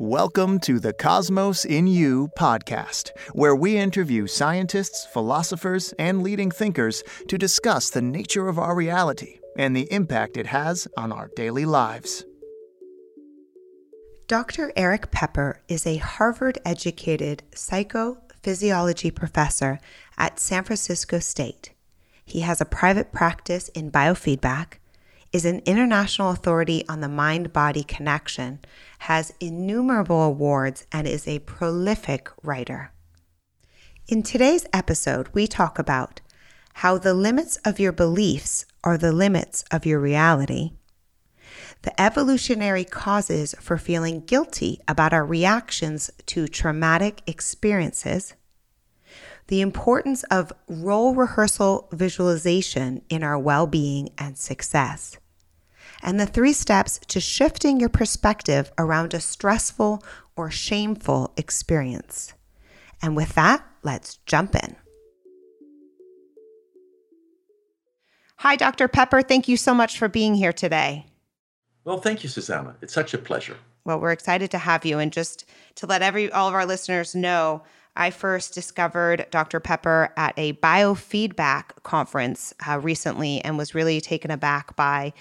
Welcome to the Cosmos in You podcast, where we interview scientists, philosophers, and leading thinkers to discuss the nature of our reality and the impact it has on our daily lives. Dr. Erik Peper is a Harvard educated psychophysiology professor at San Francisco State. He has a private practice in biofeedback is an international authority on the mind body connection, has innumerable awards, and is a prolific writer. In today's episode, we talk about how the limits of your beliefs are the limits of your reality, the evolutionary causes for feeling guilty about our reactions to traumatic experiences, the importance of role rehearsal visualization in our well being and success, and the three steps to shifting your perspective around a stressful or shameful experience. And with that, let's jump in. Hi, Dr. Peper. Thank you so much for being here today. Well, thank you, Susanna. It's such a pleasure. Well, we're excited to have you. And just to let every all of our listeners know, I first discovered Dr. Peper at a biofeedback conference uh, recently and was really taken aback by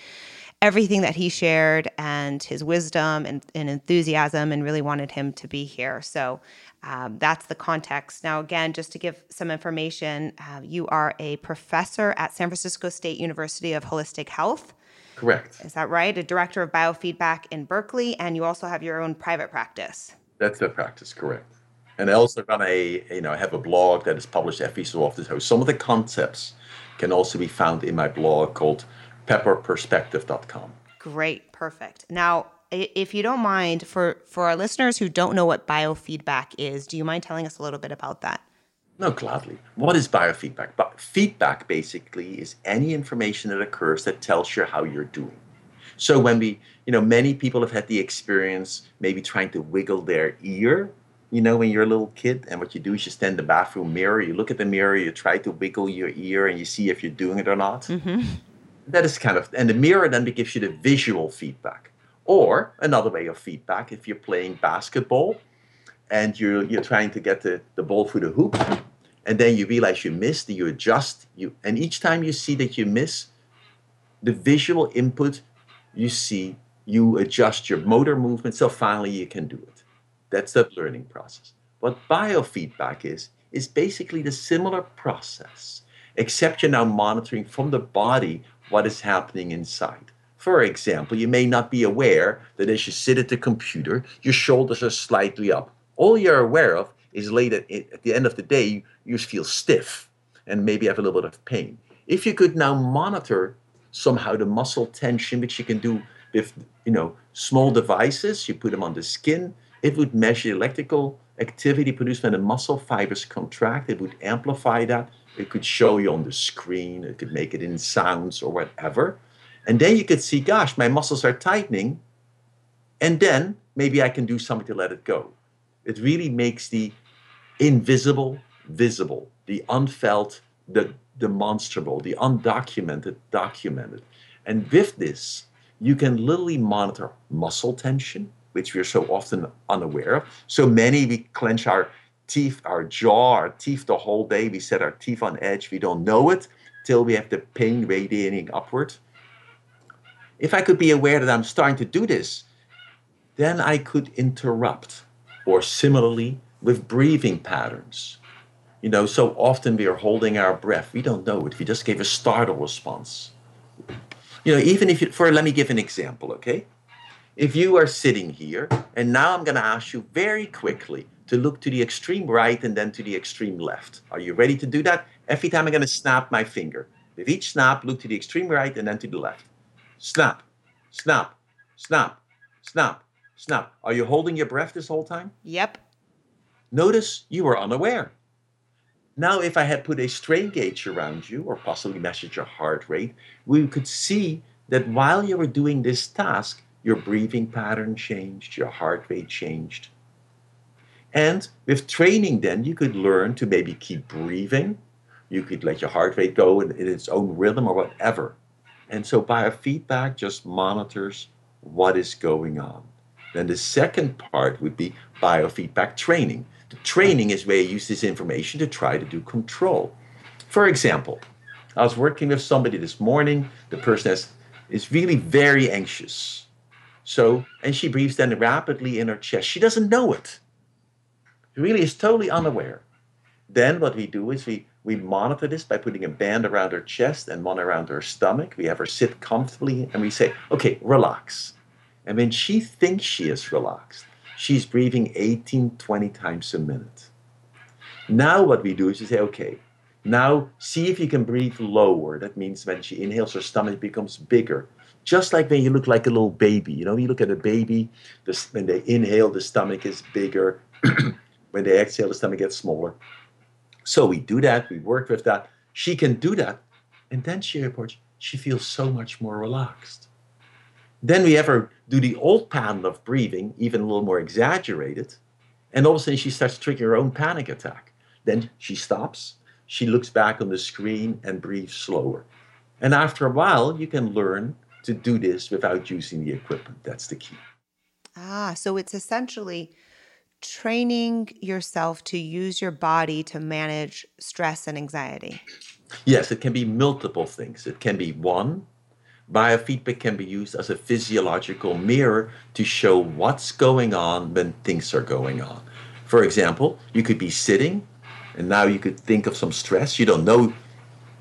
everything that he shared and his wisdom and, and enthusiasm and really wanted him to be here. So um, that's the context. Now, again, just to give some information, uh, you are a professor at San Francisco State University of Holistic Health. Correct. Is that right? A director of biofeedback in Berkeley, and you also have your own private practice. That's the practice, correct. And I also run a, you know, I have a blog that is published every so often. So some of the concepts can also be found in my blog called peperperspective.com. Great, perfect. Now, if you don't mind, for for our listeners who don't know what biofeedback is, do you mind telling us a little bit about that? No, gladly. What is biofeedback? But feedback basically is any information that occurs that tells you how you're doing. So when we, you know, many people have had the experience maybe trying to wiggle their ear, you know, when you're a little kid, and what you do is you stand in the bathroom mirror, you look at the mirror, you try to wiggle your ear, and you see if you're doing it or not. Mm-hmm that is kind of, and the mirror then gives you the visual feedback. Or another way of feedback, if you're playing basketball and you're, you're trying to get the, the ball through the hoop, and then you realize you missed, you adjust, you, and each time you see that you miss, the visual input you see, you adjust your motor movement, so finally you can do it. That's the learning process. What biofeedback is, is basically the similar process, except you're now monitoring from the body what is happening inside. For example, you may not be aware that as you sit at the computer, your shoulders are slightly up. All you're aware of is later at, the end of the day, you feel stiff and maybe have a little bit of pain. If you could now monitor somehow the muscle tension, which you can do with you know small devices, you put them on the skin, it would measure electrical activity produced when the muscle fibers contract. It would amplify that. It could show you on the screen. It could make it in sounds or whatever. And then you could see, gosh, my muscles are tightening. And then maybe I can do something to let it go. It really makes the invisible visible, the unfelt, the demonstrable, the undocumented documented. And with this, you can literally monitor muscle tension, which we're so often unaware of. So many we clench our teeth, our jaw, our teeth the whole day. We set our teeth on edge. We don't know it till we have the pain radiating upward. If I could be aware that I'm starting to do this, then I could interrupt. Or similarly with breathing patterns. You know, so often we are holding our breath. We don't know it. We just gave a startle response. You know, even if you, for, let me give an example, okay? If you are sitting here, and now I'm going to ask you very quickly to look to the extreme right and then to the extreme left. Are you ready to do that? Every time I'm going to snap my finger. With each snap, look to the extreme right and then to the left. Snap, snap, snap, snap, snap. Are you holding your breath this whole time? Yep. Notice you were unaware. Now, if I had put a strain gauge around you or possibly measured your heart rate, we could see that while you were doing this task, your breathing pattern changed, your heart rate changed. And with training, then you could learn to maybe keep breathing. You could let your heart rate go in, in its own rhythm or whatever. And so biofeedback just monitors what is going on. Then the second part would be biofeedback training. The training is where you use this information to try to do control. For example, I was working with somebody this morning. The person has, is really very anxious. So, and she breathes then rapidly in her chest. She doesn't know it. Really is totally unaware. Then what we do is we, we monitor this by putting a band around her chest and one around her stomach. We have her sit comfortably and we say, okay, relax. And when she thinks she is relaxed, she's breathing 18, 20 times a minute. Now what we do is we say, okay, now see if you can breathe lower. That means when she inhales, her stomach becomes bigger. Just like when you look like a little baby. You know, you look at a baby, the, when they inhale, the stomach is bigger. when they exhale, the stomach gets smaller. So we do that, we work with that. She can do that. And then she reports she feels so much more relaxed. Then we have her do the old pattern of breathing, even a little more exaggerated. And all of a sudden she starts triggering her own panic attack. Then she stops, she looks back on the screen and breathes slower. And after a while, you can learn to do this without using the equipment. That's the key. Ah, so it's essentially training yourself to use your body to manage stress and anxiety. Yes, it can be multiple things. It can be one, biofeedback can be used as a physiological mirror to show what's going on when things are going on. For example, you could be sitting and now you could think of some stress. You don't know,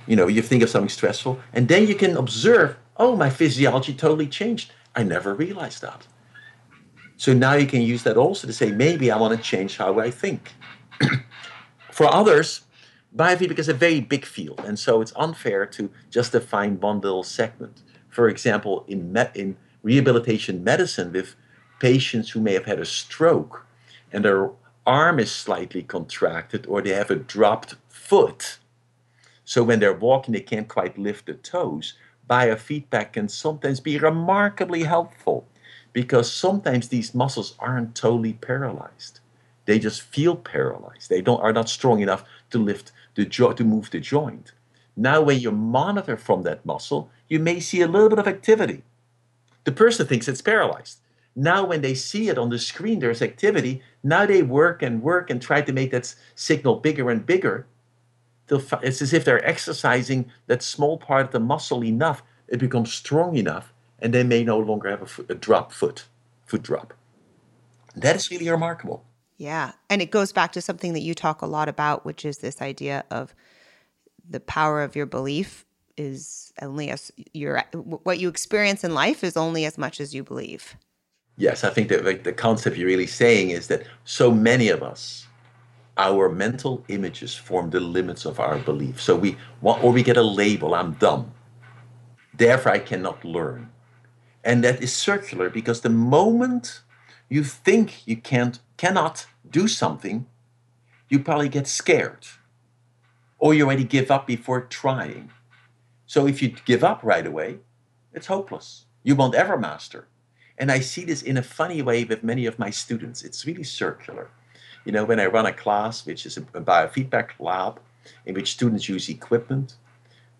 you know, you think of something stressful, and then you can observe, oh, my physiology totally changed. I never realized that. So now you can use that also to say, maybe I want to change how I think. For others, biofeedback is a very big field, and so it's unfair to just define one little segment. For example, in, me- in rehabilitation medicine with patients who may have had a stroke and their arm is slightly contracted or they have a dropped foot. So when they're walking, they can't quite lift the toes. Biofeedback can sometimes be remarkably helpful because sometimes these muscles aren't totally paralyzed. They just feel paralyzed. They don't are not strong enough to lift the jo- to move the joint. Now, when you monitor from that muscle, you may see a little bit of activity. The person thinks it's paralyzed. Now, when they see it on the screen, there's activity. Now they work and work and try to make that signal bigger and bigger. It's as if they're exercising that small part of the muscle enough, it becomes strong enough and they may no longer have a, foot, a drop foot, foot drop. That is really remarkable. Yeah. And it goes back to something that you talk a lot about, which is this idea of the power of your belief is only as your what you experience in life is only as much as you believe. Yes, I think that like, the concept you're really saying is that so many of us, our mental images form the limits of our belief. So we want, or we get a label, I'm dumb. Therefore, I cannot learn. And that is circular because the moment you think you can't cannot do something, you probably get scared. Or you already give up before trying. So if you give up right away, it's hopeless. You won't ever master. And I see this in a funny way with many of my students. It's really circular. You know, when I run a class, which is a biofeedback lab, in which students use equipment,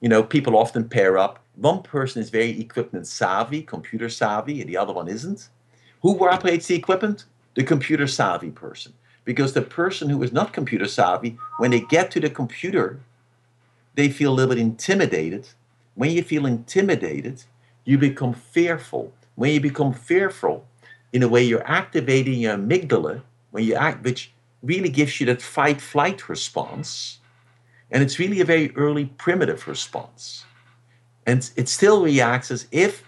you know, people often pair up one person is very equipment savvy, computer savvy, and the other one isn't. Who operates the equipment? The computer savvy person. Because the person who is not computer savvy, when they get to the computer, they feel a little bit intimidated. When you feel intimidated, you become fearful. When you become fearful, in a way, you're activating your amygdala, when you act, which really gives you that fight flight response. And it's really a very early primitive response. And it still reacts as if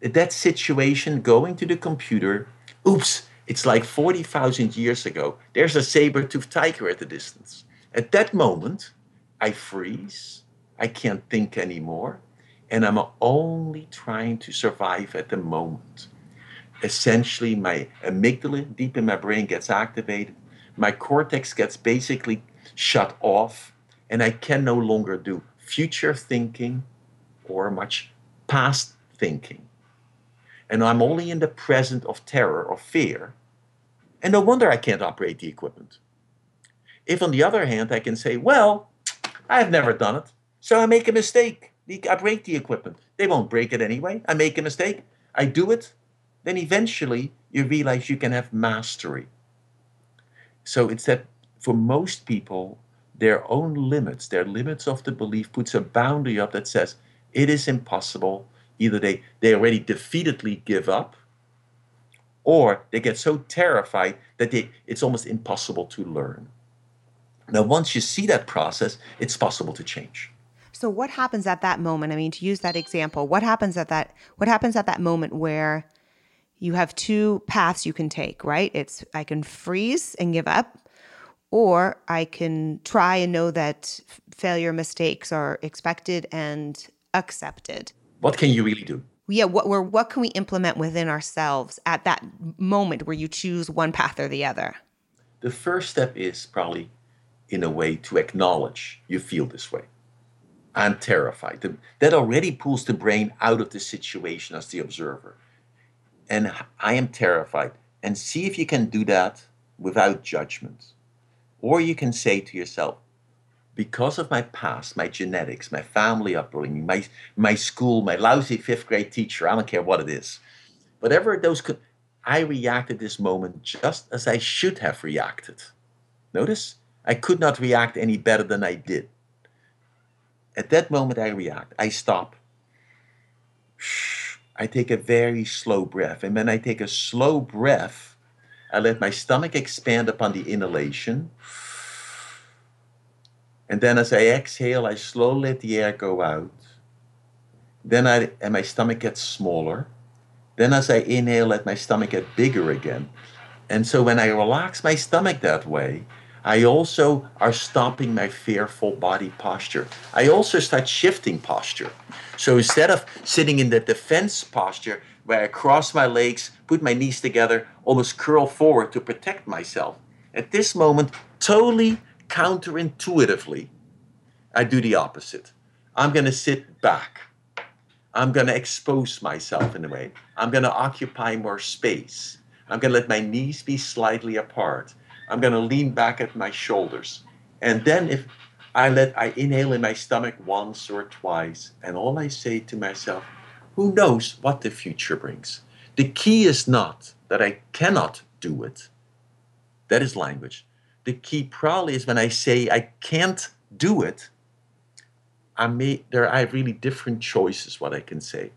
that situation going to the computer, oops, it's like 40,000 years ago. There's a saber-toothed tiger at the distance. At that moment, I freeze. I can't think anymore. And I'm only trying to survive at the moment. Essentially, my amygdala deep in my brain gets activated. My cortex gets basically shut off. And I can no longer do future thinking or much past thinking. And I'm only in the present of terror or fear. And no wonder I can't operate the equipment. If, on the other hand, I can say, well, I've never done it, so I make a mistake. I break the equipment. They won't break it anyway. I make a mistake. I do it. Then eventually, you realize you can have mastery. So it's that for most people, their own limits, their limits of the belief, puts a boundary up that says it is impossible. Either they, they already defeatedly give up, or they get so terrified that they, it's almost impossible to learn. Now, once you see that process, it's possible to change. So what happens at that moment? I mean, to use that example, what happens at that what happens at that moment where you have two paths you can take, right? It's I can freeze and give up or I can try and know that failure mistakes are expected and accepted. What can you really do? Yeah, what where what can we implement within ourselves at that moment where you choose one path or the other? The first step is probably in a way to acknowledge you feel this way. I'm terrified. That already pulls the brain out of the situation as the observer. And I am terrified. And see if you can do that without judgment. Or you can say to yourself, because of my past, my genetics, my family upbringing, my, my school, my lousy fifth grade teacher, I don't care what it is, whatever those could, I reacted this moment just as I should have reacted. Notice, I could not react any better than I did. At that moment, I react. I stop. I take a very slow breath. And when I take a slow breath, I let my stomach expand upon the inhalation. And then as I exhale, I slowly let the air go out. Then I and my stomach gets smaller. Then as I inhale, let my stomach get bigger again. And so when I relax my stomach that way, I also are stopping my fearful body posture. I also start shifting posture. So instead of sitting in the defense posture where I cross my legs, put my knees together, almost curl forward to protect myself, at this moment, totally counterintuitively, I do the opposite. I'm going to sit back. I'm going to expose myself in a way. I'm going to occupy more space. I'm going to let my knees be slightly apart. I'm going to lean back at my shoulders. And then if I let I inhale in my stomach once or twice, and all I say to myself, who knows what the future brings? The key is not that I cannot do it. That is language. The key probably is when I say I can't do it. I may there are really different choices what I can say.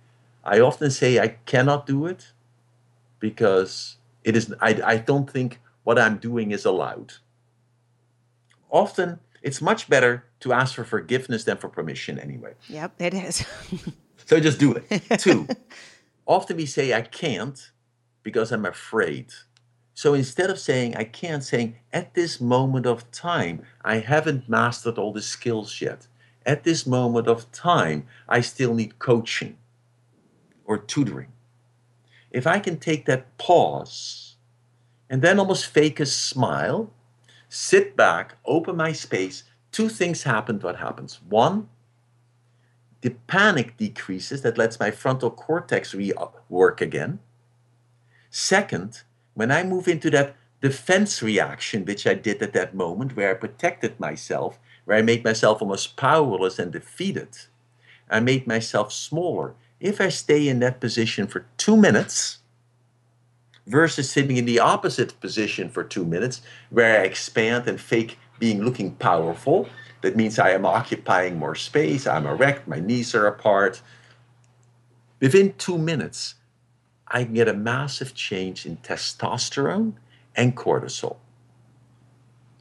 I often say I cannot do it because it is I, I don't think what I'm doing is allowed. Often, it's much better to ask for forgiveness than for permission anyway. Yep, it is. so just do it. Two, often we say, I can't because I'm afraid. So instead of saying, I can't, saying, at this moment of time, I haven't mastered all the skills yet. At this moment of time, I still need coaching or tutoring. If I can take that pause, and then almost fake a smile, sit back, open my space. Two things happen. What happens? One, the panic decreases, that lets my frontal cortex re- work again. Second, when I move into that defense reaction, which I did at that moment, where I protected myself, where I made myself almost powerless and defeated, I made myself smaller. If I stay in that position for two minutes, versus sitting in the opposite position for two minutes where I expand and fake being looking powerful. That means I am occupying more space, I'm erect, my knees are apart. Within two minutes, I can get a massive change in testosterone and cortisol.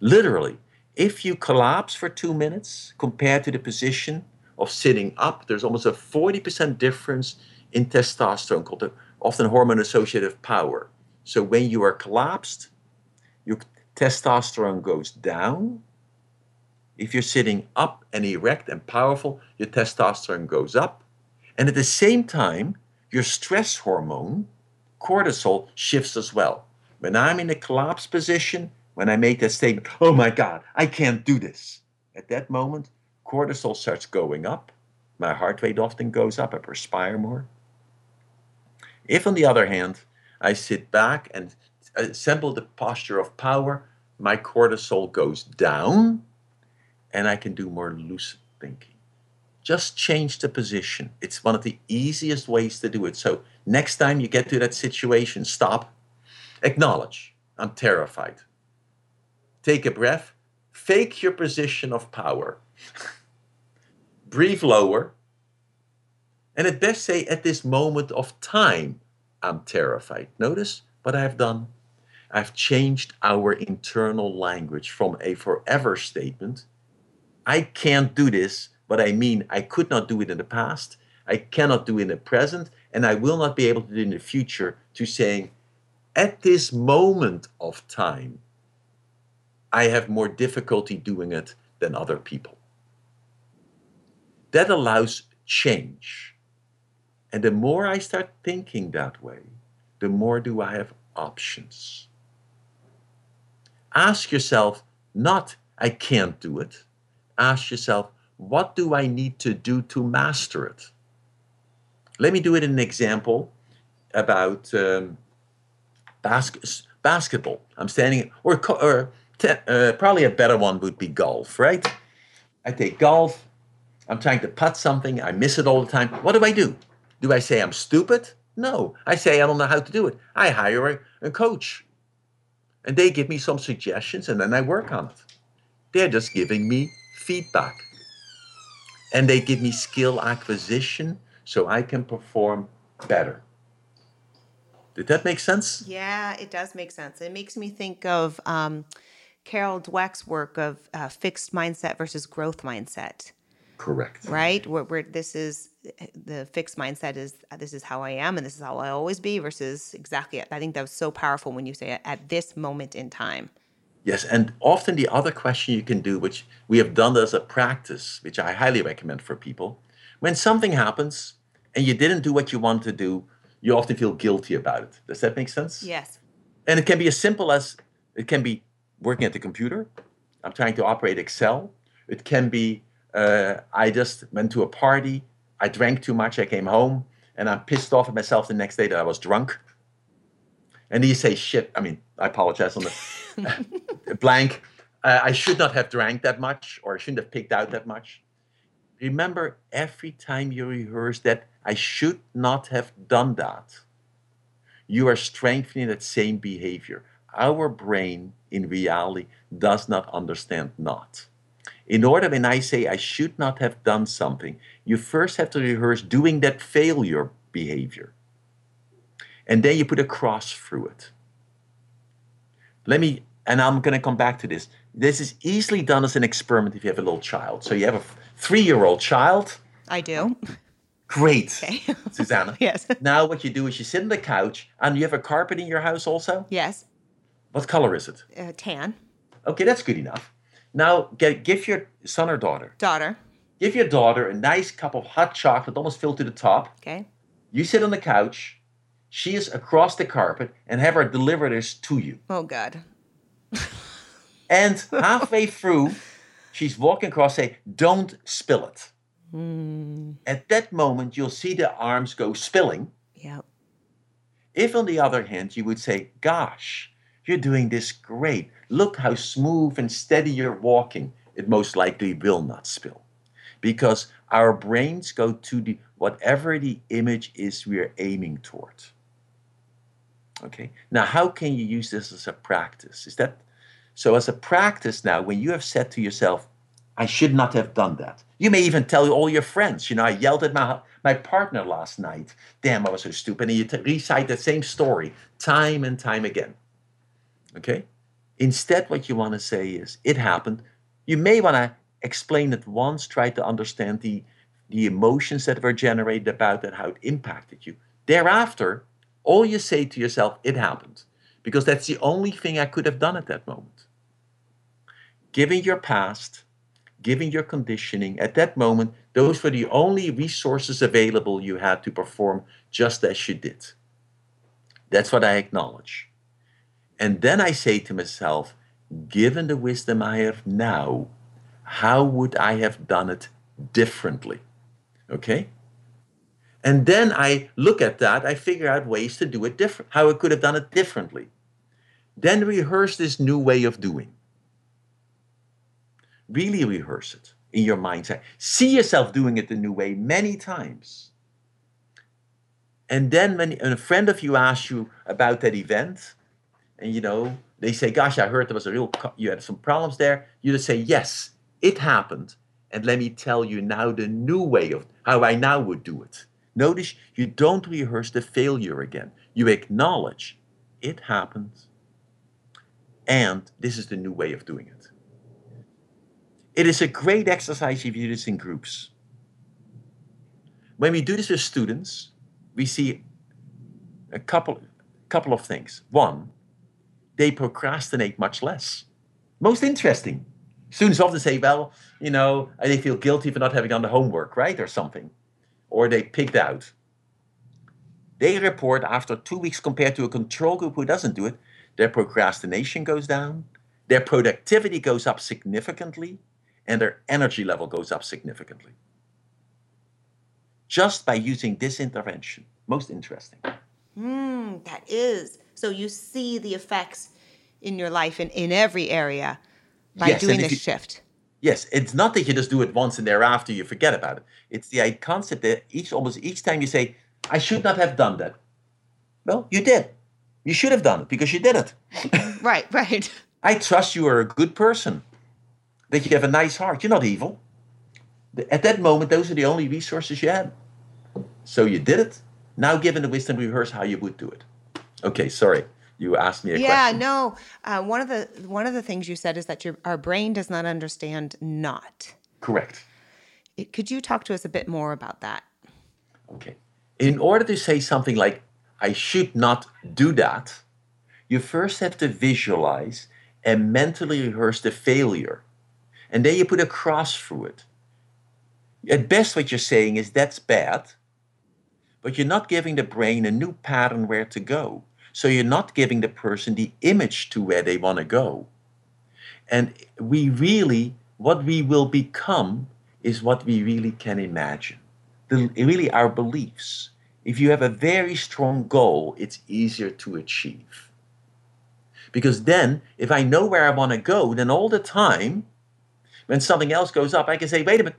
Literally, if you collapse for two minutes compared to the position of sitting up, there's almost a 40% difference in testosterone, called the often hormone associated power. So when you are collapsed, your testosterone goes down. If you're sitting up and erect and powerful, your testosterone goes up. And at the same time, your stress hormone, cortisol, shifts as well. When I'm in a collapsed position, when I make that statement, oh my God, I can't do this, at that moment, cortisol starts going up. My heart rate often goes up. I perspire more. If, on the other hand, I sit back and assemble the posture of power. My cortisol goes down and I can do more lucid thinking. Just change the position. It's one of the easiest ways to do it. So, next time you get to that situation, stop, Acknowledge, I'm terrified. Take a breath. Fake your position of power. Breathe lower. And at best say, at this moment of time, I'm terrified. Notice what I have done. I've changed our internal language from a forever statement. I can't do this, but I mean I could not do it in the past, I cannot do it in the present, and I will not be able to do it in the future, to saying, at this moment of time, I have more difficulty doing it than other people. That allows change. And the more I start thinking that way, the more do I have options. Ask yourself, not, I can't do it. Ask yourself, what do I need to do to master it? Let me do it in an example about um, bas- basketball. I'm standing, or, or te- uh, probably a better one would be golf, right? I take golf, I'm trying to putt something, I miss it all the time. What do I do? Do I say I'm stupid? No, I say I don't know how to do it. I hire a, a coach and they give me some suggestions and then I work on it. They're just giving me feedback. And they give me skill acquisition so I can perform better. Did that make sense? Yeah, it does make sense. It makes me think of um, Carol Dweck's work of uh, fixed mindset versus growth mindset. Correct. Right? Where, where this is the fixed mindset is this is how I am and this is how I always be versus exactly. I think that was so powerful when you say it at this moment in time. Yes, and often the other question you can do, which we have done as a practice, which I highly recommend for people, when something happens and you didn't do what you want to do, you often feel guilty about it. Does that make sense? Yes. And it can be as simple as it can be working at the computer. I'm trying to operate Excel. It can be uh, I just went to a party. I drank too much. I came home and I'm pissed off at myself the next day that I was drunk. And you say, shit, I mean, I apologize on the blank. Uh, I should not have drank that much or I shouldn't have picked out that much. Remember, every time you rehearse that, I should not have done that, you are strengthening that same behavior. Our brain, in reality, does not understand not. In order, when I say I should not have done something, you first have to rehearse doing that failure behavior. And then you put a cross through it. Let me, and I'm going to come back to this. This is easily done as an experiment if you have a little child. So you have a three year old child. I do. Great. Okay. Susanna. yes. Now, what you do is you sit on the couch and you have a carpet in your house also? Yes. What color is it? Uh, tan. Okay, that's good enough. Now, get, give your son or daughter. Daughter. Give your daughter a nice cup of hot chocolate, almost filled to the top. Okay. You sit on the couch. She is across the carpet, and have her deliver this to you. Oh God. and halfway through, she's walking across, say, "Don't spill it." Mm. At that moment, you'll see the arms go spilling. Yeah. If, on the other hand, you would say, "Gosh, you're doing this great. Look how smooth and steady you're walking. It most likely will not spill. Because our brains go to the whatever the image is we are aiming toward. Okay. Now, how can you use this as a practice? Is that so? As a practice now, when you have said to yourself, I should not have done that. You may even tell all your friends, you know, I yelled at my, my partner last night. Damn, I was so stupid. And you t- recite the same story time and time again. Okay? Instead, what you want to say is, it happened. You may want to explain it once, try to understand the, the emotions that were generated about that, how it impacted you. Thereafter, all you say to yourself, it happened. Because that's the only thing I could have done at that moment. Given your past, given your conditioning, at that moment, those were the only resources available you had to perform just as you did. That's what I acknowledge. And then I say to myself, given the wisdom I have now, how would I have done it differently? Okay? And then I look at that, I figure out ways to do it different, how I could have done it differently. Then rehearse this new way of doing. Really rehearse it in your mindset. See yourself doing it the new way many times. And then when a friend of you asks you about that event, and you know they say, "Gosh, I heard there was a real you had some problems there," you just say, "Yes, it happened." And let me tell you now the new way of how I now would do it. Notice you don't rehearse the failure again. You acknowledge it happened, and this is the new way of doing it. It is a great exercise if you do this in groups. When we do this with students, we see a couple, couple of things. One, they procrastinate much less. Most interesting. Students often say, well, you know, they feel guilty for not having done the homework, right? Or something. Or they picked out. They report after two weeks compared to a control group who doesn't do it, their procrastination goes down, their productivity goes up significantly, and their energy level goes up significantly. Just by using this intervention. Most interesting. Mm, that is. So you see the effects in your life in, in every area by Yes, doing this you- shift. Yes, it's not that you just do it once and thereafter you forget about it. It's the concept that each almost each time you say, "I should not have done that." Well, you did. You should have done it because you did it. Right, right. I trust you are a good person. That you have a nice heart. You're not evil. At that moment, those are the only resources you had. So you did it. Now, given the wisdom, rehearse how you would do it. Okay, sorry. You asked me a Yeah, question. Yeah, no. Uh, one of the one of the things you said is that your our brain does not understand not. Correct. It, could you talk to us a bit more about that? Okay. In order to say something like, I should not do that, you first have to visualize and mentally rehearse the failure. And then you put a cross through it. At best, what you're saying is that's bad, but you're not giving the brain a new pattern where to go. So you're not giving the person the image to where they want to go. And we really, what we will become is what we really can imagine. The, really, our beliefs. If you have a very strong goal, it's easier to achieve. Because then, if I know where I want to go, then all the time, when something else goes up, I can say, wait a minute,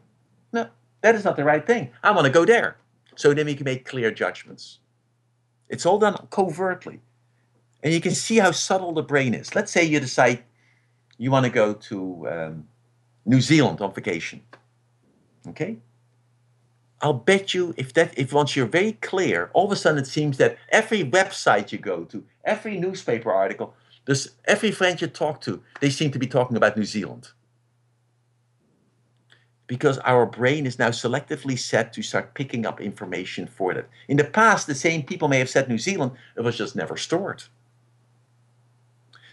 no, that is not the right thing. I want to go there. So then we can make clear judgments. It's all done covertly. And you can see how subtle the brain is. Let's say you decide you want to go to um, New Zealand on vacation. Okay? I'll bet you if that if once you're very clear, all of a sudden it seems that every website you go to, every newspaper article, this every friend you talk to, they seem to be talking about New Zealand. Because our brain is now selectively set to start picking up information for that. In the past, the same people may have said New Zealand, it was just never stored.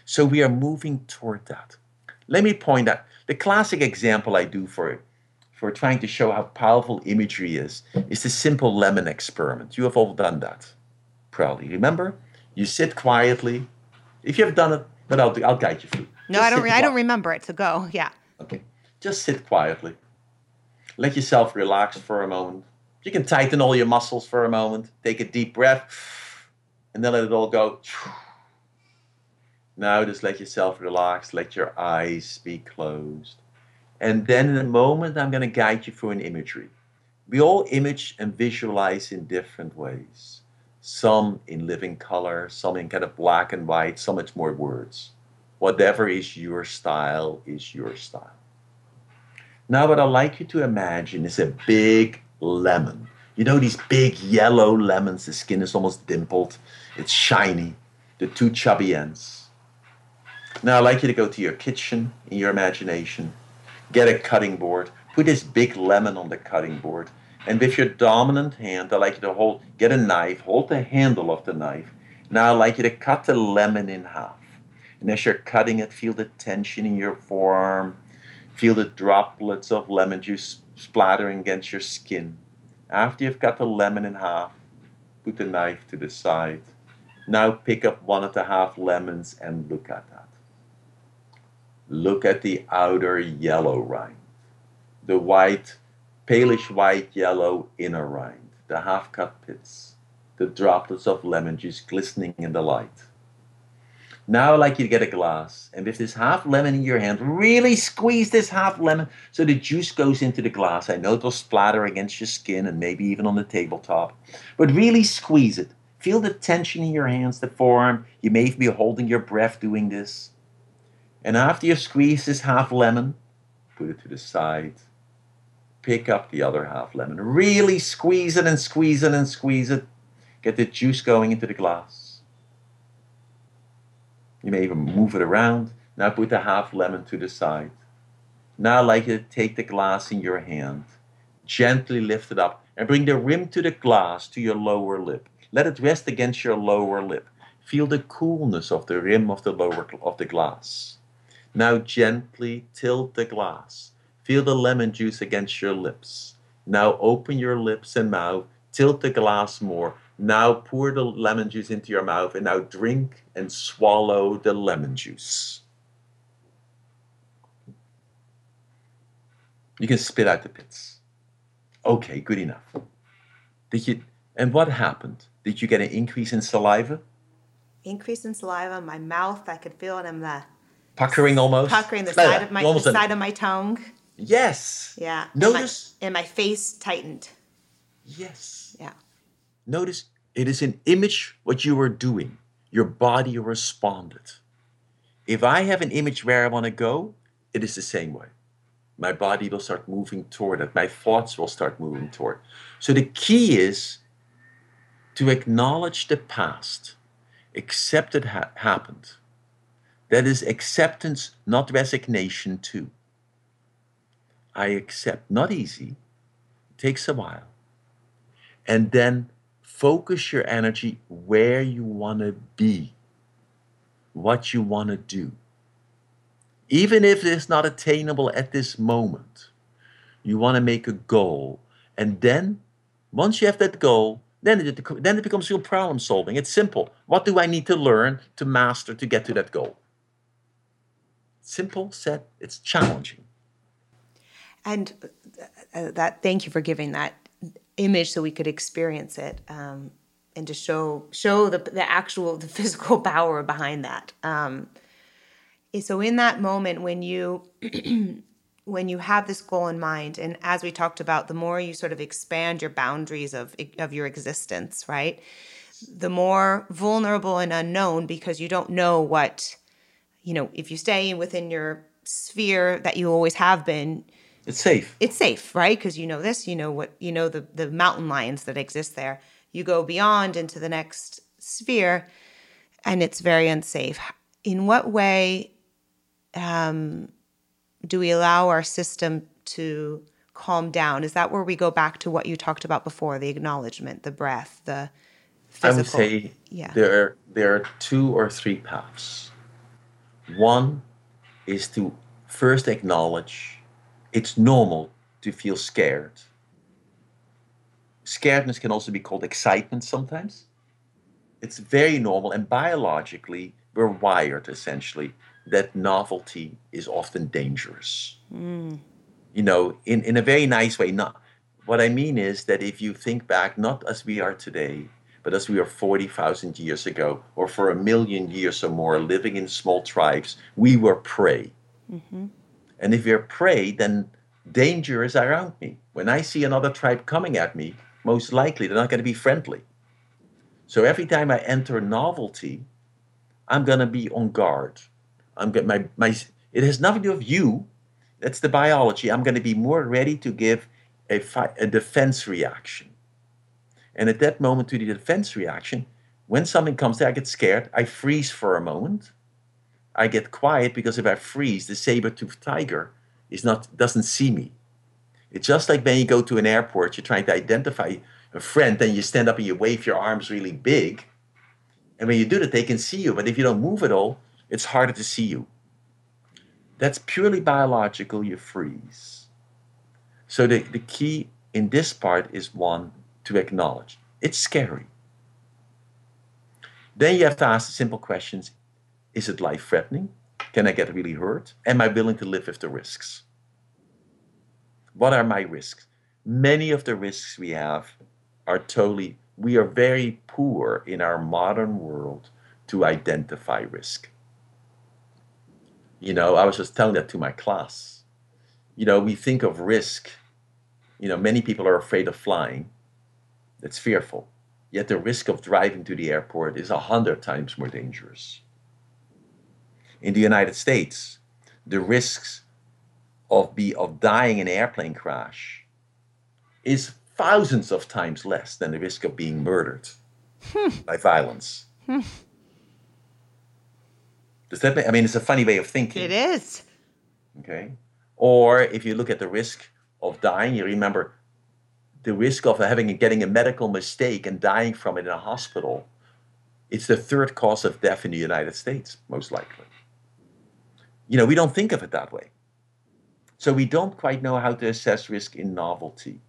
So we are moving toward that. Let me point out the classic example I do for for trying to show how powerful imagery is is the simple lemon experiment. You have all done that, probably. Remember, you sit quietly. If you have done it, but I'll I'll guide you through. No, Just I don't. Re- I don't remember it. So go. Yeah. Okay, just sit quietly. Let yourself relax for a moment. You can tighten all your muscles for a moment. Take a deep breath, and then let it all go. Now just let yourself relax. Let your eyes be closed. And then in a moment, I'm going to guide you through an imagery. We all image and visualize in different ways. Some in living color, some in kind of black and white, some it's more words. Whatever is your style is your style. Now, what I'd like you to imagine is a big lemon. You know these big yellow lemons, the skin is almost dimpled, it's shiny, the two chubby ends. Now, I'd like you to go to your kitchen in your imagination, get a cutting board, put this big lemon on the cutting board, and with your dominant hand, I'd like you to hold, get a knife, hold the handle of the knife. Now, I'd like you to cut the lemon in half. And as you're cutting it, feel the tension in your forearm, feel the droplets of lemon juice splattering against your skin. After you've cut the lemon in half, put the knife to the side. Now pick up one of the half lemons and look at that. Look at the outer yellow rind, the white, palish white yellow inner rind, the half cut pits, the droplets of lemon juice glistening in the light. Now I'd like you to get a glass and with this half lemon in your hand, really squeeze this half lemon so the juice goes into the glass. I know it'll splatter against your skin and maybe even on the tabletop, but really squeeze it. Feel the tension in your hands, the forearm. You may be holding your breath doing this. And after you squeeze this half lemon, put it to the side. Pick up the other half lemon. Really squeeze it and squeeze it and squeeze it. Get the juice going into the glass. You may even move it around. Now put the half lemon to the side. Now, like you take the glass in your hand, gently lift it up and bring the rim to the glass to your lower lip. Let it rest against your lower lip. Feel the coolness of the rim of the lower of the glass. Now gently tilt the glass. Feel the lemon juice against your lips. Now open your lips and mouth. Tilt the glass more. Now pour the lemon juice into your mouth and now drink and swallow the lemon juice. You can spit out the pits. Okay, good enough. Did you and what happened? Did you get an increase in saliva? Increase in saliva, my mouth, I could feel it in the puckering almost. Puckering the side of my the side of my tongue. Yes. Yeah. Notice and my, and my face tightened. Yes. Yeah. Notice it is an image what you are doing. Your body responded. If I have an image where I want to go, it is the same way. My body will start moving toward it. My thoughts will start moving toward. It. So the key is to acknowledge the past, accept it ha- happened. That is acceptance, not resignation, too. I accept, not easy, it takes a while. And then focus your energy where you want to be, what you want to do. Even if it's not attainable at this moment, you want to make a goal. And then, once you have that goal, then it, then it becomes real problem solving. It's simple. What do I need to learn to master to get to that goal? Simple, set, it's challenging. And uh, uh, that, thank you for giving that image so we could experience it um, and to show show the, the actual the physical power behind that. Um, so in that moment when you when you have this goal in mind and as we talked about the more you sort of expand your boundaries of of your existence right the more vulnerable and unknown because you don't know what you know if you stay within your sphere that you always have been it's safe it's safe right because you know this you know what you know the the mountain lions that exist there you go beyond into the next sphere and it's very unsafe in what way um, do we allow our system to calm down? Is that where we go back to what you talked about before, the acknowledgement, the breath, the physical? I would say yeah. there are, there are two or three paths. One is to first acknowledge it's normal to feel scared. Scaredness can also be called excitement sometimes. It's very normal, and biologically, we're wired essentially that novelty is often dangerous. Mm. You know, in, in a very nice way. Not what I mean is that if you think back, not as we are today, but as we were 40,000 years ago, or for a million years or more, living in small tribes, we were prey. Mm-hmm. And if you're prey, then danger is around me. When I see another tribe coming at me, most likely they're not going to be friendly. So every time I enter novelty, I'm going to be on guard. I'm get my my. It has nothing to do with you. That's the biology. I'm going to be more ready to give a fi- a defense reaction. And at that moment, to the defense reaction, when something comes there, I get scared. I freeze for a moment. I get quiet because if I freeze, the saber-toothed tiger is not doesn't see me. It's just like when you go to an airport, you're trying to identify a friend, then you stand up and you wave your arms really big. And when you do that, they can see you. But if you don't move at all, it's harder to see you. That's purely biological, you freeze. So the, the key in this part is one to acknowledge. It's scary. Then you have to ask the simple questions Is it life threatening? Can I get really hurt? Am I willing to live with the risks? What are my risks? Many of the risks we have are totally, we are very poor in our modern world to identify risk. You know, I was just telling that to my class. You know, we think of risk. You know, many people are afraid of flying. It's fearful. yet the risk of driving to the airport is a 100 times more dangerous. In the United States, the risks of, be, of dying in an airplane crash is thousands of times less than the risk of being murdered hmm. by violence. Hmm. Does that make, I mean, it's a funny way of thinking. It is. Okay. Or if you look at the risk of dying, you remember the risk of having getting a medical mistake and dying from it in a hospital. It's the third cause of death in the United States, most likely. You know, we don't think of it that way. So we don't quite know how to assess risk in novelty.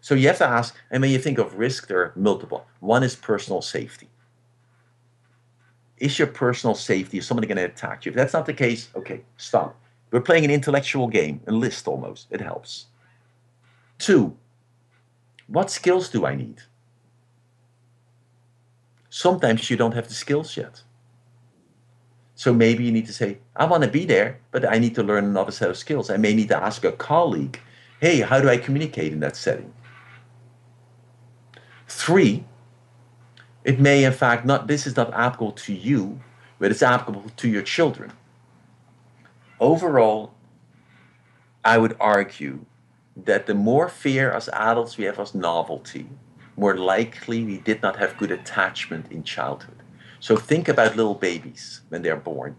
So you have to ask, and when you think of risk, there are multiple. One is personal safety. Is your personal safety, is somebody going to attack you? If that's not the case, okay, stop. We're playing an intellectual game, a list almost. It helps. Two, what skills do I need? Sometimes you don't have the skills yet. So maybe you need to say, I want to be there, but I need to learn another set of skills. I may need to ask a colleague, hey, how do I communicate in that setting? Three, it may in fact not, this is not applicable to you, but it's applicable to your children. Overall, I would argue that the more fear as adults we have as novelty, more likely we did not have good attachment in childhood. So think about little babies when they're born,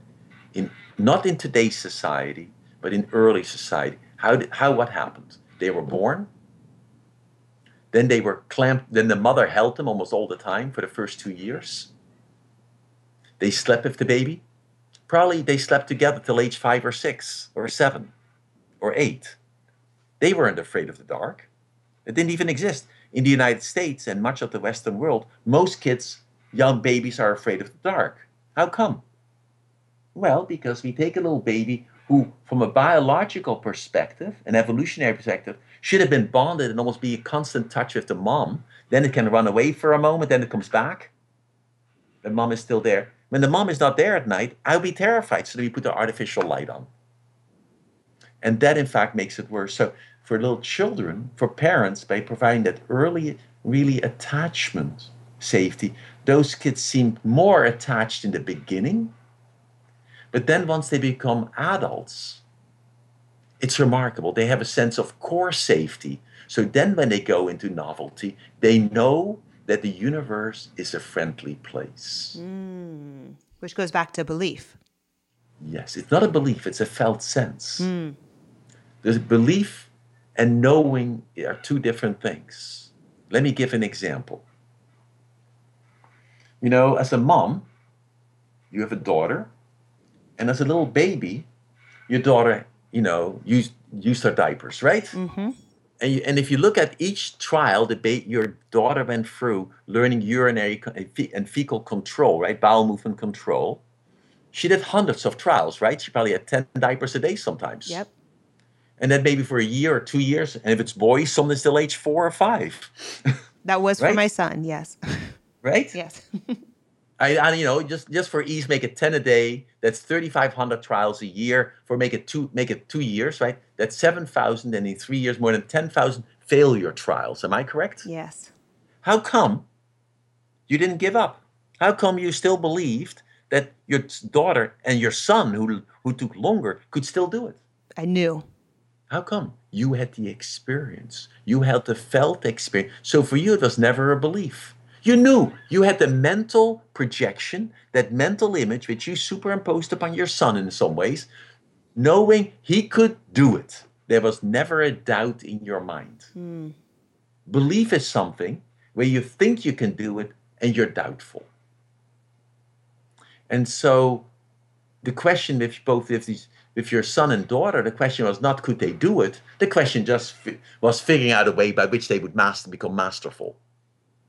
in not in today's society, but in early society. How did, how what happened? They were born. Then they were clamped. Then the mother held them almost all the time for the first two years. They slept with the baby. Probably they slept together till age five or six or seven or eight. They weren't afraid of the dark. It didn't even exist. In the United States and much of the Western world, most kids young babies are afraid of the dark. How come? Well, because we take a little baby who, from a biological perspective, an evolutionary perspective, should have been bonded and almost be in constant touch with the mom. Then it can run away for a moment, then it comes back. The mom is still there. When the mom is not there at night, I'll be terrified. So we put the artificial light on. And that, in fact, makes it worse. So for little children, for parents, by providing that early, really attachment safety, those kids seem more attached in the beginning. But then once they become adults, it's remarkable. They have a sense of core safety. So then when they go into novelty, they know that the universe is a friendly place. Mm, which goes back to belief. Yes, it's not a belief, it's a felt sense. Mm. There's belief and knowing are two different things. Let me give an example. You know, as a mom, you have a daughter, and as a little baby, your daughter, you know, used used her diapers, right? Mm-hmm. And, you, and if you look at each trial that ba- your daughter went through, learning urinary and fecal control, right, bowel movement control, she did hundreds of trials, right? She probably had ten diapers a day sometimes. Yep. And then maybe for a year or two years, and if it's boys, some is still age four or five. That was right? for my son, yes. right? Yes. I, I, you know, just just for ease, make it ten a day. That's thirty five hundred trials a year. For make it two, make it two years, right? That's seven thousand, and in three years, more than ten thousand failure trials. Am I correct? Yes. How come you didn't give up? How come you still believed that your daughter and your son, who who took longer, could still do it? I knew. How come? You had the experience. You had the felt experience. So for you, it was never a belief. You knew you had the mental projection, that mental image which you superimposed upon your son in some ways, knowing he could do it. There was never a doubt in your mind. Mm. Belief is something where you think you can do it and you're doubtful. And so the question if both of these with your son and daughter, the question was not could they do it. The question just was figuring out a way by which they would master become masterful.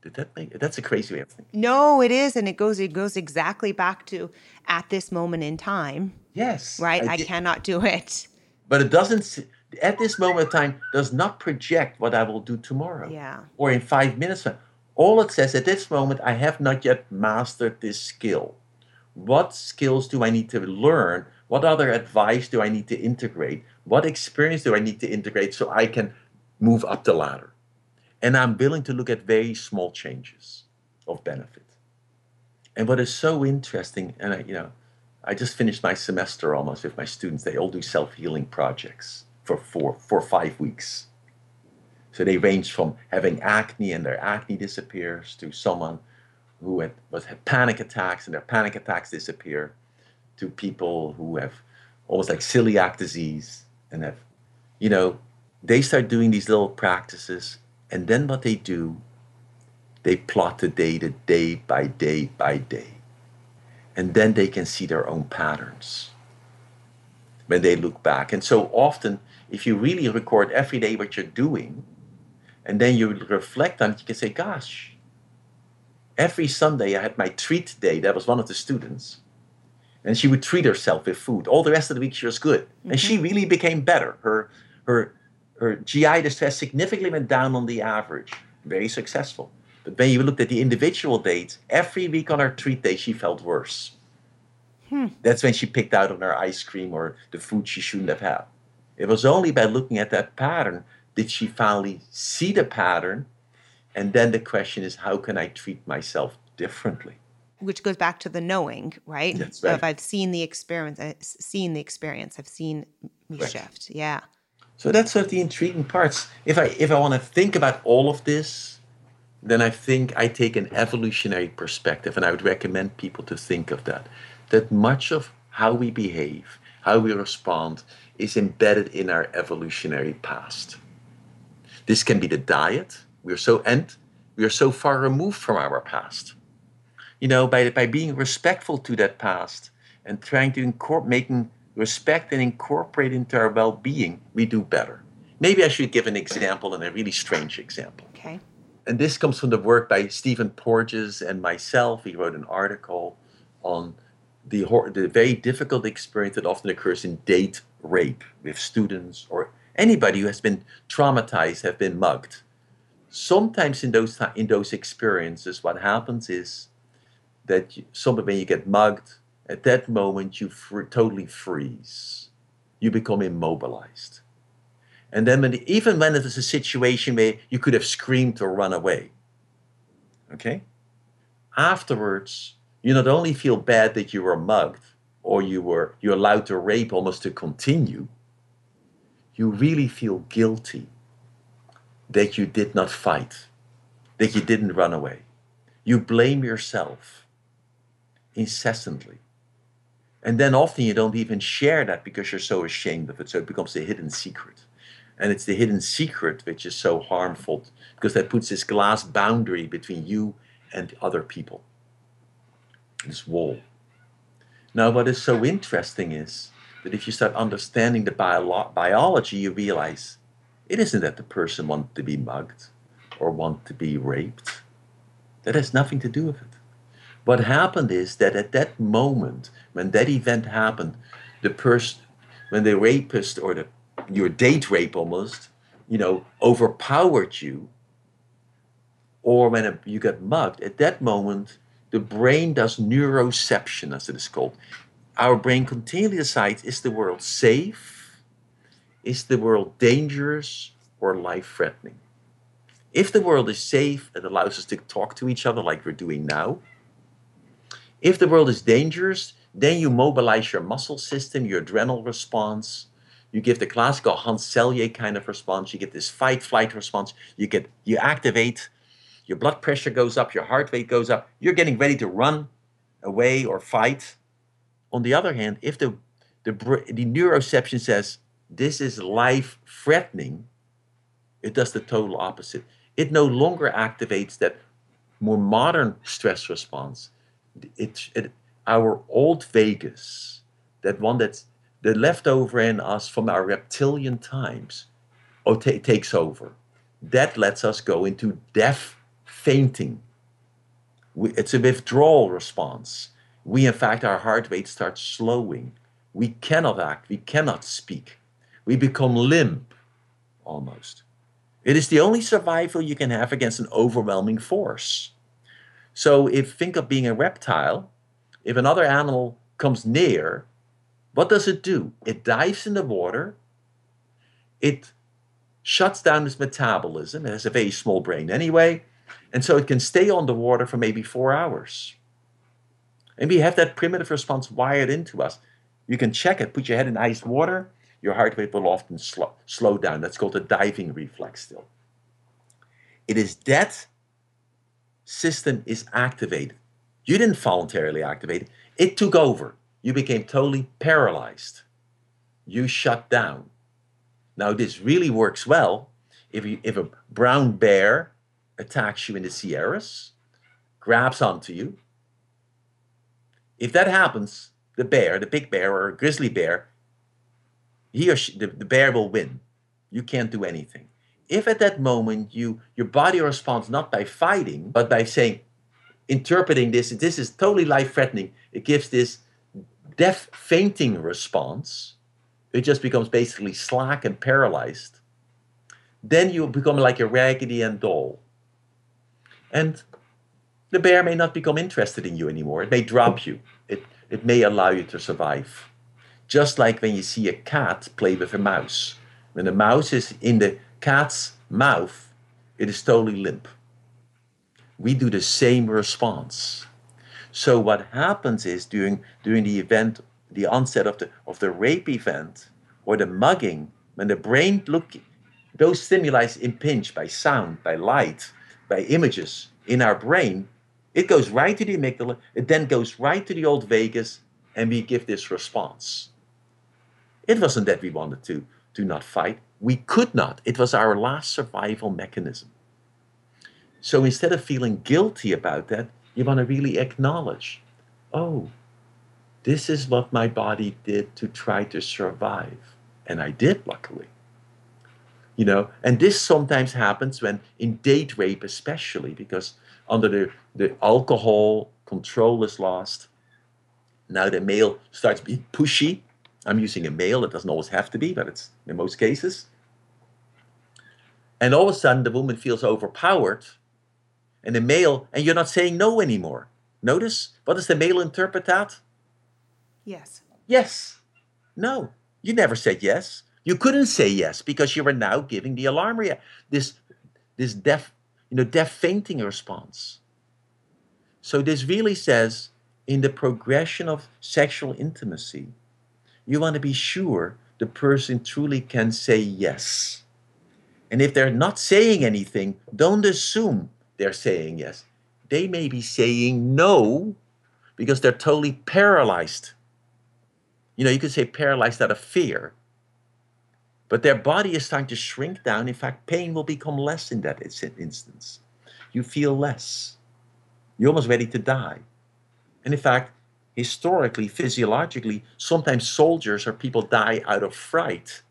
Did that make that's a crazy way of thinking? No, it is, and it goes it goes exactly back to at this moment in time. Yes, right. I, I cannot do it. But it doesn't. At this moment in time, does not project what I will do tomorrow. Yeah. Or in five minutes. All it says at this moment, I have not yet mastered this skill. What skills do I need to learn? What other advice do I need to integrate? What experience do I need to integrate so I can move up the ladder? And I'm willing to look at very small changes of benefit. And what is so interesting, and I, you know, I just finished my semester almost with my students. They all do self-healing projects for four, four, five weeks. So they range from having acne and their acne disappears to someone who had, was, had panic attacks and their panic attacks disappear to people who have almost like celiac disease and have, you know, they start doing these little practices and then what they do, they plot the data day by day by day. And then they can see their own patterns when they look back. And so often, if you really record every day what you're doing, and then you reflect on it, you can say, gosh, every Sunday I had my treat day. That was one of the students. And she would treat herself with food. All the rest of the week she was good. Mm-hmm. And she mm-hmm. really became better. Her her her GI distress significantly went down on the average. Very successful. But when you looked at the individual dates, every week on her treat day, she felt worse. Hmm. That's when she picked out on her ice cream or the food she shouldn't have had. It was only by looking at that pattern did she finally see the pattern. And then the question is, how can I treat myself differently? Which goes back to the knowing, right? That's right. If I've seen the experience, I've seen the experience, I've seen me right. shift. Yeah. So that's sort of the intriguing parts. If I if I want to think about all of this, then I think I take an evolutionary perspective, and I would recommend people to think of that. That much of how we behave, how we respond, is embedded in our evolutionary past. This can be the diet. We're so and we are so far removed from our past. You know, by by being respectful to that past and trying to incorporate making respect and incorporate into our well-being, we do better. Maybe I should give an example and a really strange example. Okay and this comes from the work by Stephen Porges and myself. He wrote an article on the, the very difficult experience that often occurs in date rape with students or anybody who has been traumatized, have been mugged. Sometimes in those in those experiences, what happens is that you, somebody when you get mugged, at that moment you totally freeze. You become immobilized. And then when, even when it was a situation where you could have screamed or run away, okay? Afterwards, you not only feel bad that you were mugged or you were you allowed to rape almost to continue, you really feel guilty that you did not fight, that you didn't run away. You blame yourself incessantly. And then often you don't even share that because you're so ashamed of it. So it becomes a hidden secret. And it's the hidden secret which is so harmful because that puts this glass boundary between you and other people. This wall. Now, what is so interesting is that if you start understanding the bio- biology, you realize it isn't that the person wants to be mugged or want to be raped. That has nothing to do with it. What happened is that at that moment, when that event happened, the person, when the rapist or the your date rape almost, you know, overpowered you, or when you get mugged, at that moment, the brain does neuroception, as it is called. Our brain continually decides is the world safe? Is the world dangerous or life threatening? If the world is safe, it allows us to talk to each other like we're doing now. If the world is dangerous, then you mobilize your muscle system, your adrenal response, you give the classical Hans Selye kind of response. You get this fight flight response. You get you activate, your blood pressure goes up, your heart rate goes up. You're getting ready to run away or fight. On the other hand, if the the, the neuroception says this is life threatening, it does the total opposite. It no longer activates that more modern stress response. It, it our old vagus, that one that's the leftover in us from our reptilian times oh, t- takes over. That lets us go into death feigning. We, it's a withdrawal response. We, in fact, our heart rate starts slowing. We cannot act. We cannot speak. We become limp almost. It is the only survival you can have against an overwhelming force. So, if think of being a reptile, if another animal comes near, what does it do? It dives in the water, it shuts down its metabolism, it has a very small brain anyway, And so it can stay on the water for maybe four hours. And we have that primitive response wired into us. You can check it, put your head in ice water, your heart rate will often slow, slow down. That's called the diving reflex still. It is that system is activated. You didn't voluntarily activate it, it took over. You became totally paralyzed. You shut down. Now, this really works well if, you, if a brown bear attacks you in the Sierras, grabs onto you. If that happens, the bear, the big bear or grizzly bear, he or she, the, the bear will win. You can't do anything. If at that moment you your body responds not by fighting, but by saying, interpreting this, this is totally life threatening, it gives this death feigning response. It just becomes basically slack and paralyzed. Then you become like a Raggedy Ann doll. And the bear may not become interested in you anymore. It may drop you. It, it may allow you to survive. Just like when you see a cat play with a mouse. When the mouse is in the cat's mouth, it is totally limp. We do the same response. So what happens is during during the event, the onset of the of the rape event or the mugging, when the brain look those stimuli impinge by sound, by light, by images in our brain, it goes right to the amygdala, it then goes right to the old vagus, and we give this response. It wasn't that we wanted to, to not fight. We could not. It was our last survival mechanism. So instead of feeling guilty about that, you want to really acknowledge oh, this is what my body did to try to survive. And I did, luckily. You know, and this sometimes happens when in date rape, especially because under the, the alcohol control is lost. Now the male starts being pushy I'm using a male, it doesn't always have to be, but it's in most cases. And all of a sudden, the woman feels overpowered, and the male, and you're not saying no anymore. Notice, what does the male interpret that? Yes. Yes. No. You never said yes. You couldn't say yes because you were now giving the alarm rea- this this deaf, you know, death feigning response. So this really says in the progression of sexual intimacy, you want to be sure the person truly can say yes. And if they're not saying anything, don't assume they're saying yes. They may be saying no because they're totally paralyzed. You know, you could say paralyzed out of fear. But their body is starting to shrink down. In fact, pain will become less in that instance. You feel less. You're almost ready to die. And in fact, historically, physiologically, sometimes soldiers or people die out of fright.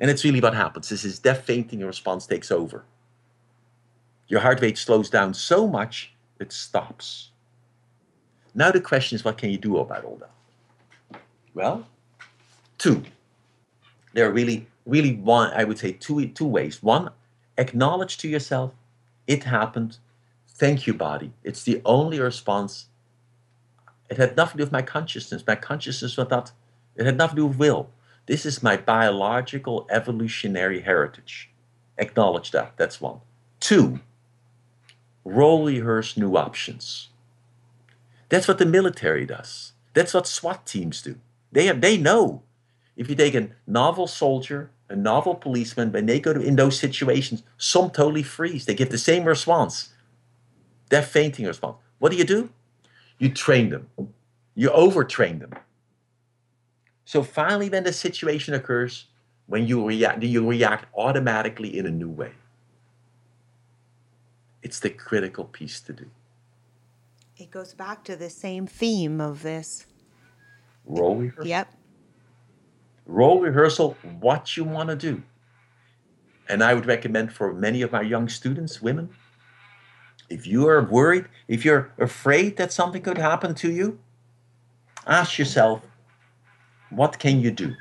And it's really what happens. This is death feigning response takes over. Your heart rate slows down so much it stops. Now the question is, what can you do about all that? Well, two. There are really, really one, I would say two, two ways. One, acknowledge to yourself, it happened. Thank you, body. It's the only response it had nothing to do with my consciousness. My consciousness was not, it had nothing to do with will. This is my biological evolutionary heritage. Acknowledge that. That's one. Two, role rehearse new options. That's what the military does. That's what SWAT teams do. They have, they know. If you take a novel soldier, a novel policeman, when they go to in those situations, some totally freeze. They give the same response. They're fainting response. What do you do? You train them. You overtrain them. So finally, when the situation occurs, when you react, you react automatically in a new way. It's the critical piece to do. It goes back to the same theme of this. Role rehearsal. Yep. Role rehearsal, what you want to do. And I would recommend for many of my young students, women, if you are worried, if you're afraid that something could happen to you, ask yourself, what can you do?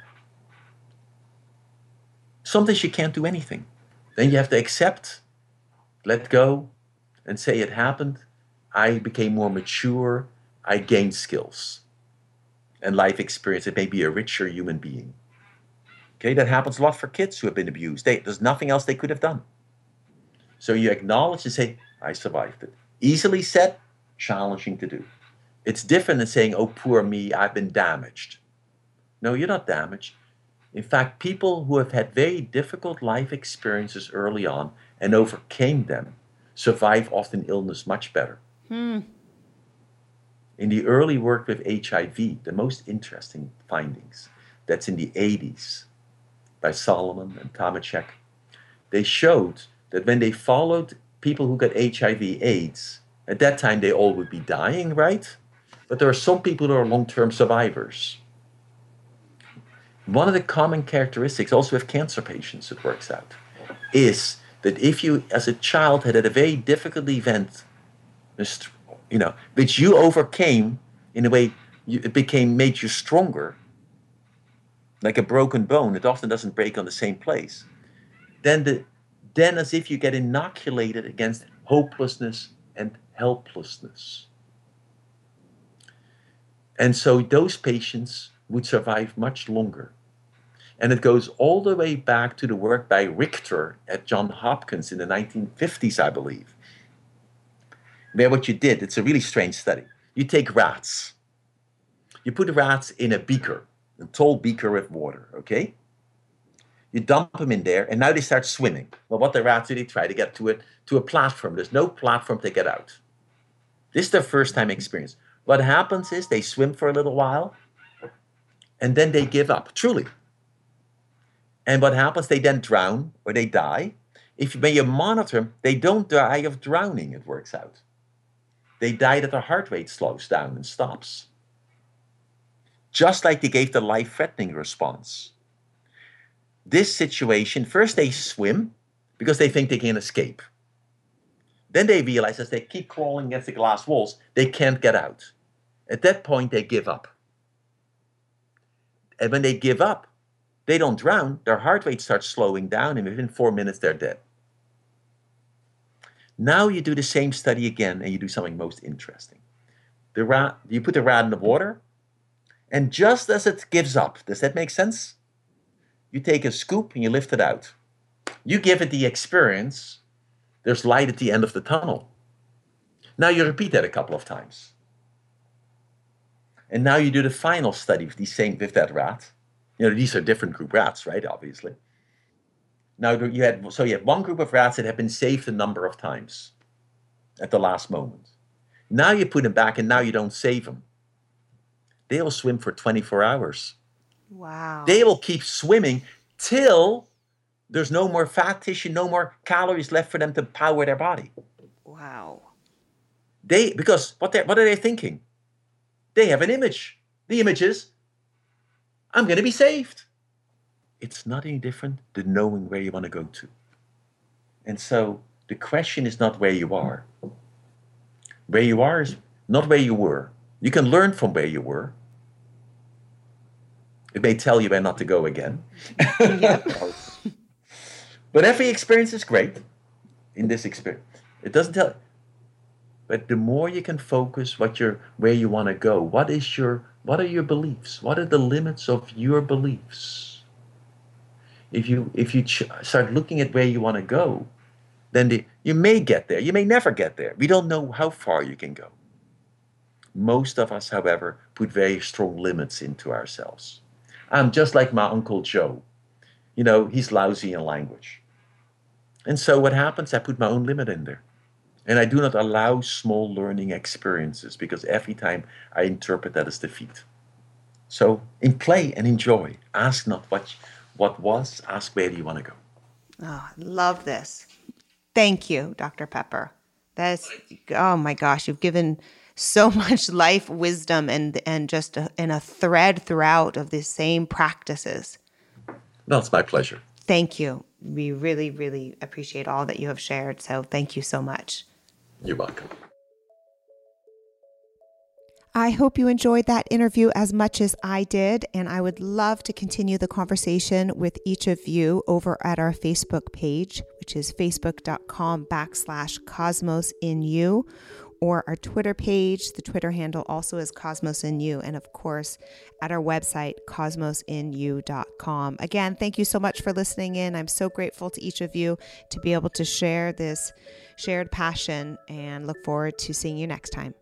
Sometimes you can't do anything. Then you have to accept, let go, and say it happened. I became more mature. I gained skills and life experience. It made me a richer human being. Okay, that happens a lot for kids who have been abused. They, there's nothing else they could have done. So you acknowledge and say, I survived it. Easily said, challenging to do. It's different than saying, oh, poor me, I've been damaged. No, you're not damaged. In fact, people who have had very difficult life experiences early on and overcame them survive often illness much better. Hmm. In the early work with HIV, the most interesting findings, that's in the 80s by Solomon and Temoshok, they showed that when they followed people who got HIV AIDS, at that time they all would be dying, right? But there are some people who are long term survivors. One of the common characteristics, also with cancer patients, it works out, is that if you, as a child, had had a very difficult event, you know, which you overcame in a way, you, it became made you stronger. Like a broken bone, it often doesn't break on the same place. Then, the, then as if you get inoculated against hopelessness and helplessness. And so those patients would survive much longer. And it goes all the way back to the work by Richter at Johns Hopkins in the 1950s, I believe. Where what you did, it's a really strange study. You take rats, you put rats in a beaker, a tall beaker with water, okay? You dump them in there, and now they start swimming. Well, what the rats do, they try to get to it to a platform. There's no platform to get out. This is their first time experience. What happens is they swim for a little while, and then they give up. Truly, and what happens? They then drown or they die. If when you monitor them, they don't die of drowning, it works out. They die that their heart rate slows down and stops. Just like they gave the life threatening response. This situation, first they swim because they think they can escape. Then they realize as they keep crawling against the glass walls, they can't get out. At that point, they give up. And when they give up, they don't drown, their heart rate starts slowing down, and within four minutes, they're dead. Now you do the same study again, and you do something most interesting. The rat, you put the rat in the water, and just as it gives up, does that make sense? You take a scoop and you lift it out. You give it the experience, there's light at the end of the tunnel. Now you repeat that a couple of times. And now you do the final study with the same with that rat you know, these are different group rats, right? Obviously. Now you had so you have one group of rats that have been saved a number of times at the last moment. Now you put them back, and now you don't save them. They'll swim for 24 hours. Wow. They will keep swimming till there's no more fat tissue, no more calories left for them to power their body. Wow. They because what they what are they thinking? They have an image. The image is I'm going to be saved. It's not any different than knowing where you want to go to. And so the question is not where you are. Where you are is not where you were. You can learn from where you were. It may tell you where not to go again. but every experience is great in this experience. It doesn't tell. But the more you can focus what you're where you want to go, what is your what are your beliefs? What are the limits of your beliefs? If you if you ch- start looking at where you want to go, then the, you may get there. You may never get there. We don't know how far you can go. Most of us, however, put very strong limits into ourselves. I'm just like my uncle Joe. You know, he's lousy in language. And so what happens? I put my own limit in there. And I do not allow small learning experiences because every time I interpret that as defeat. So in play and enjoy. Ask not what what was, ask where do you want to go. Oh, I love this. Thank you, Dr. Peper. That's oh my gosh, you've given so much life wisdom and and just a, in a thread throughout of the same practices. Well, it's my pleasure. Thank you. We really, really appreciate all that you have shared. So thank you so much. You're welcome. I hope you enjoyed that interview as much as I did, and I would love to continue the conversation with each of you over at our Facebook page, which is facebook.com backslash cosmos in you, or our Twitter page. The Twitter handle also is Cosmos in You, and of course at our website, cosmosinu.com. Again, thank you so much for listening in. I'm so grateful to each of you to be able to share this shared passion, and look forward to seeing you next time.